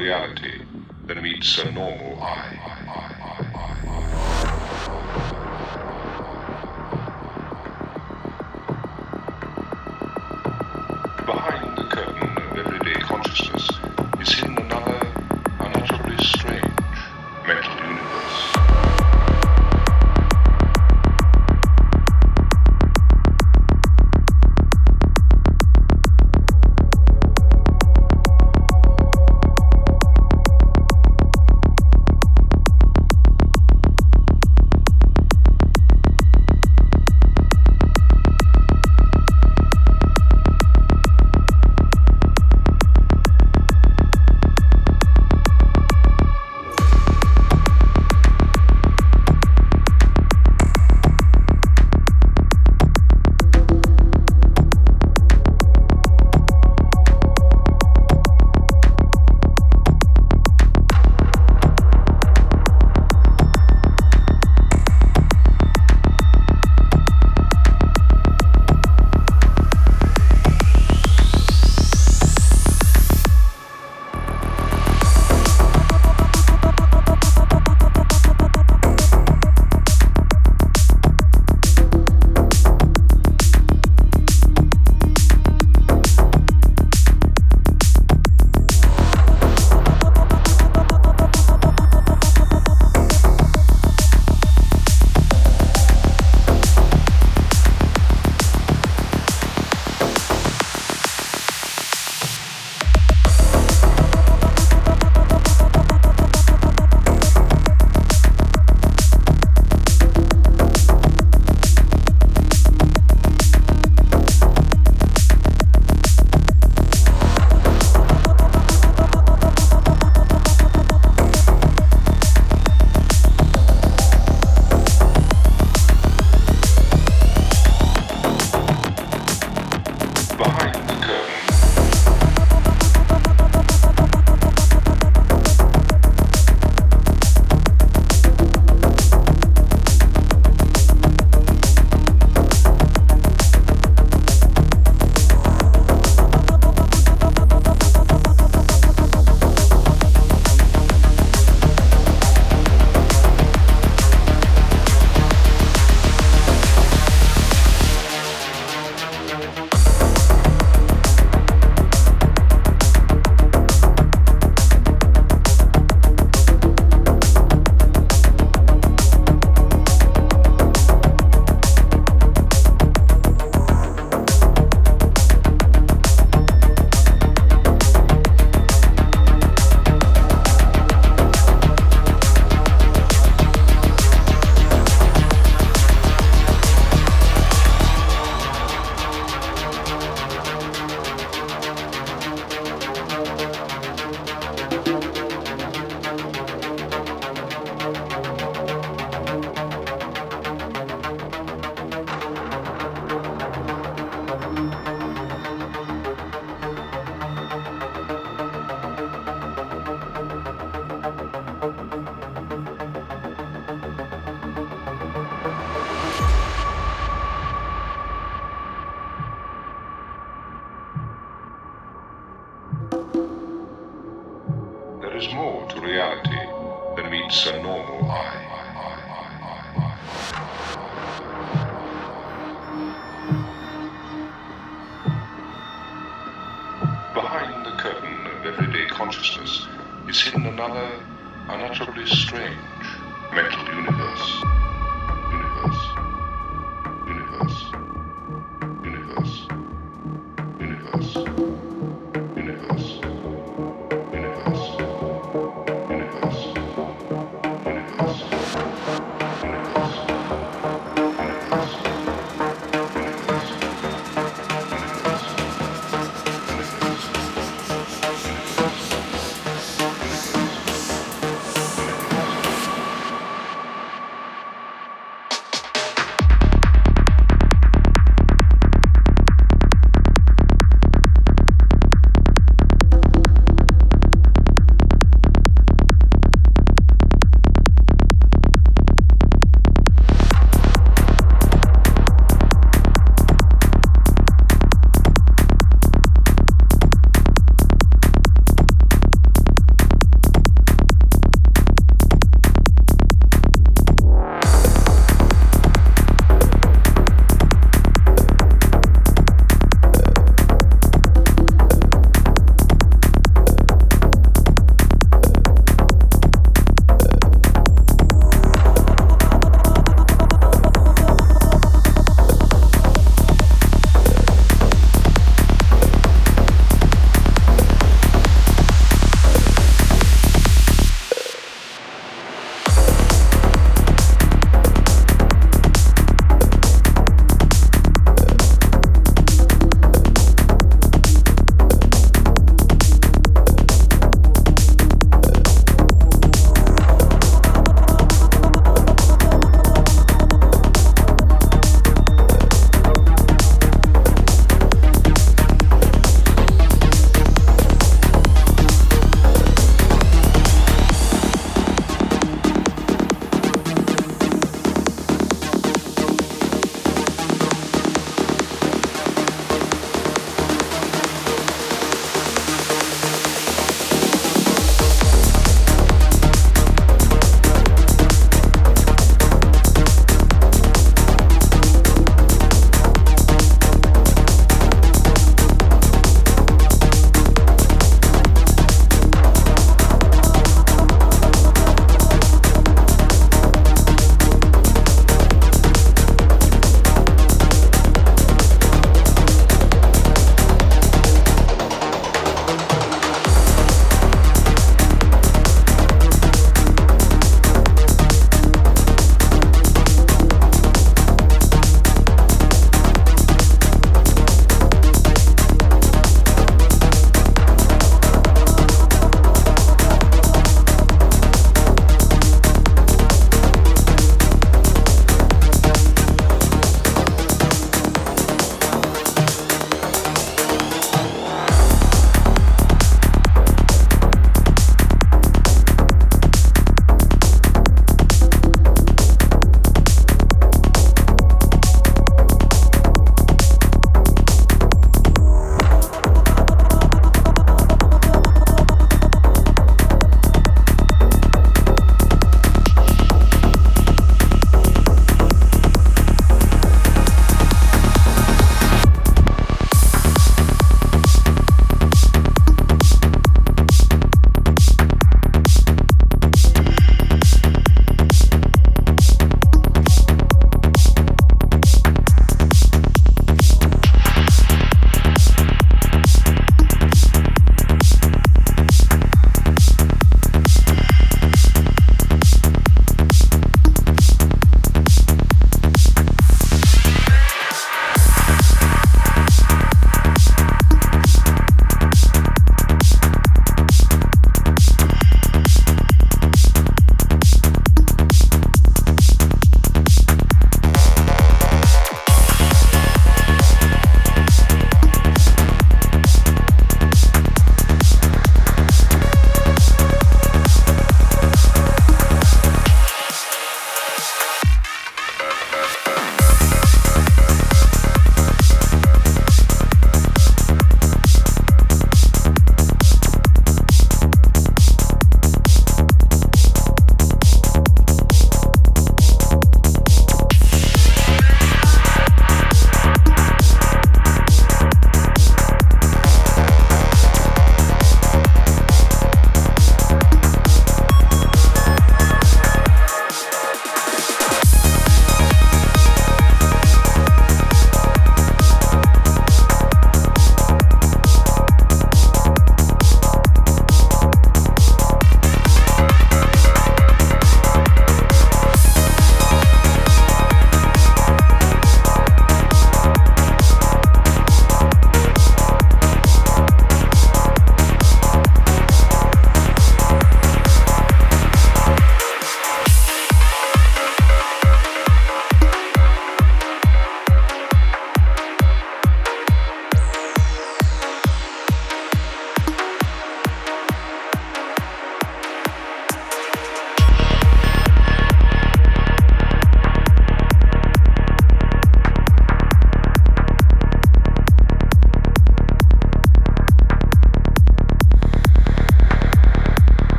reality than meets a normal eye.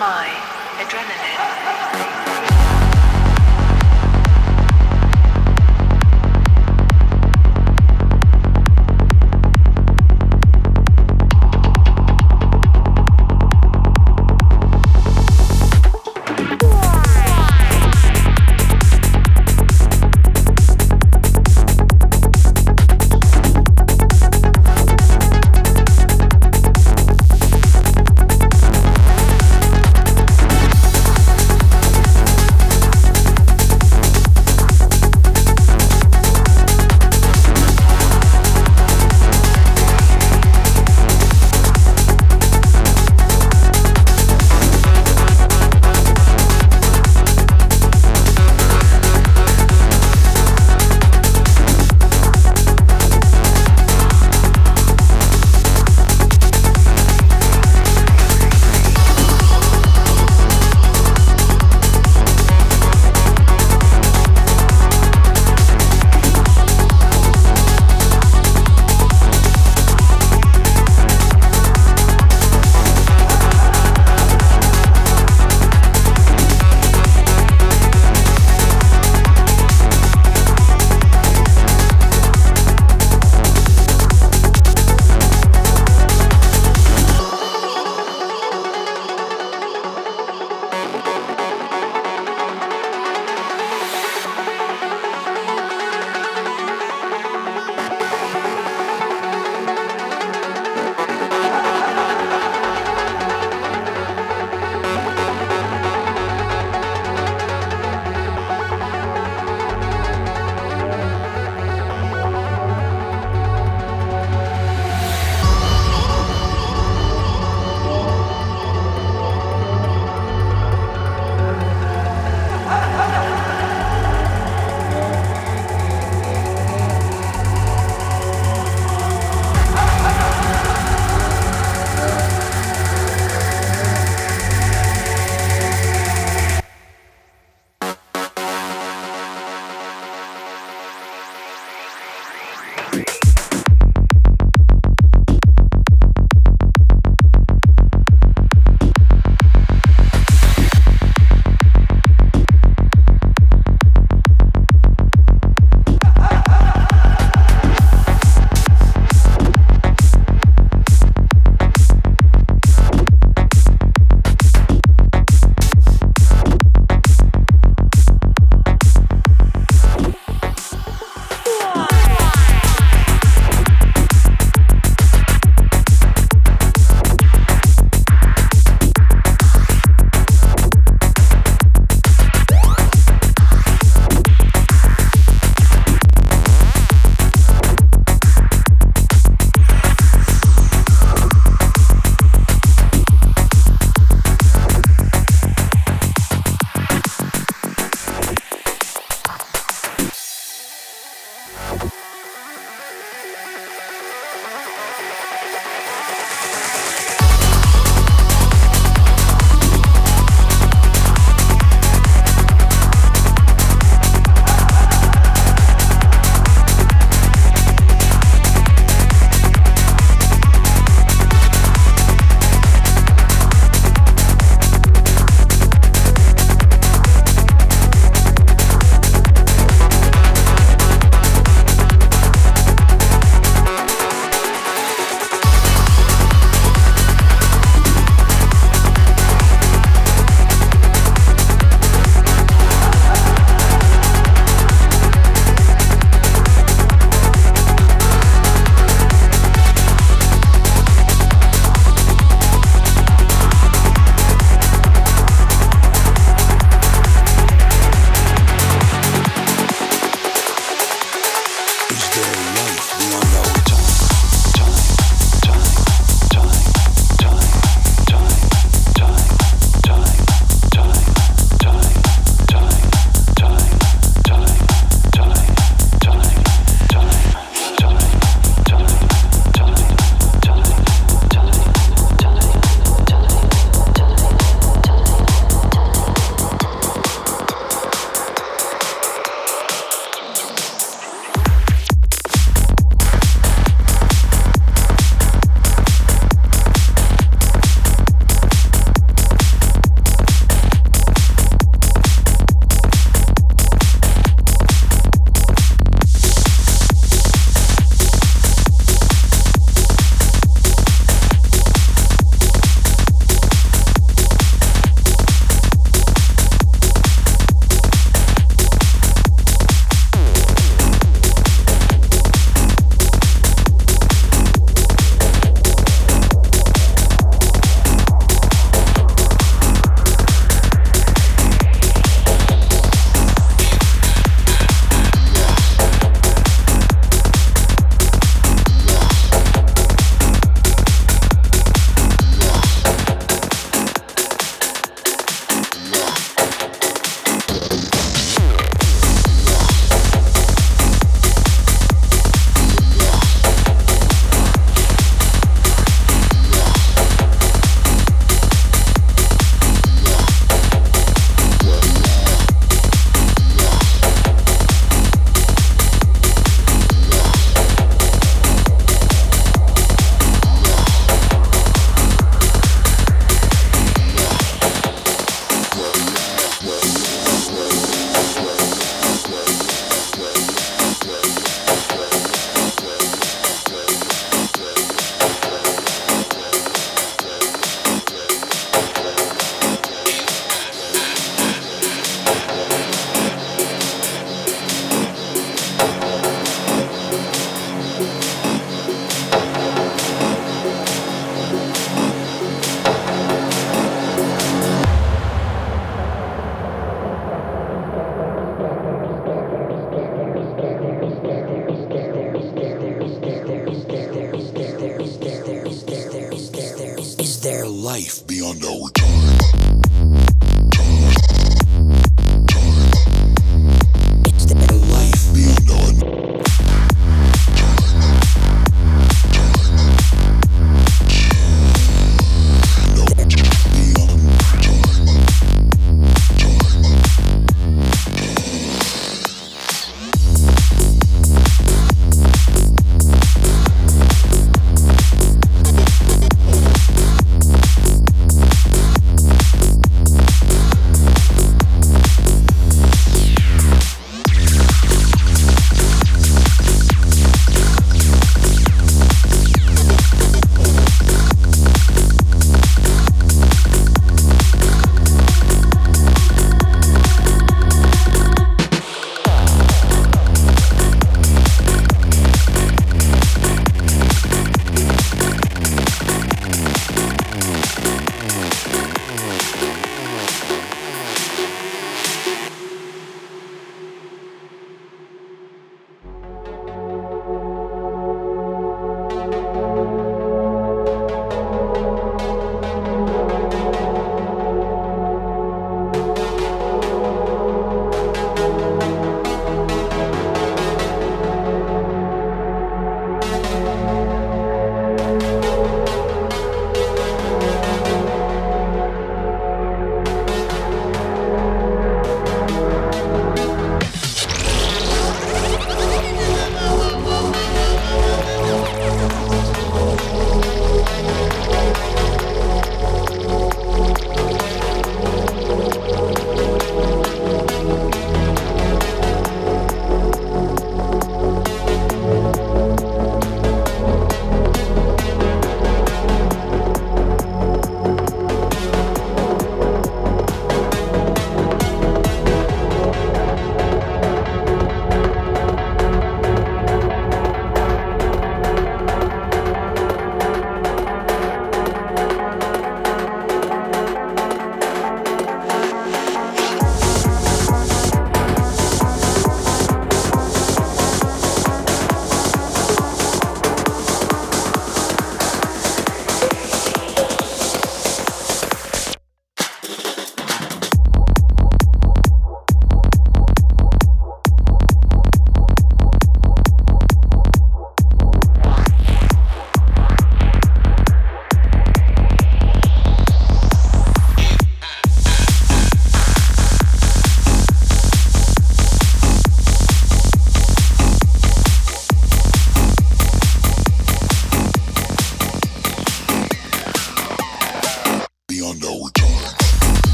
my adrenaline.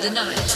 The dark